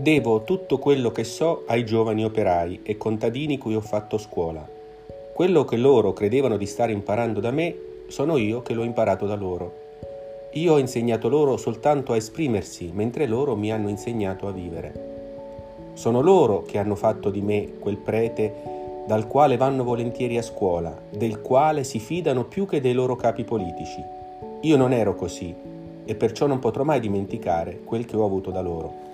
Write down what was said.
devo tutto quello che so ai giovani operai e contadini cui ho fatto scuola. Quello che loro credevano di stare imparando da me, sono io che l'ho imparato da loro. Io ho insegnato loro soltanto a esprimersi, mentre loro mi hanno insegnato a vivere. Sono loro che hanno fatto di me quel prete dal quale vanno volentieri a scuola, del quale si fidano più che dei loro capi politici. Io non ero così e perciò non potrò mai dimenticare quel che ho avuto da loro.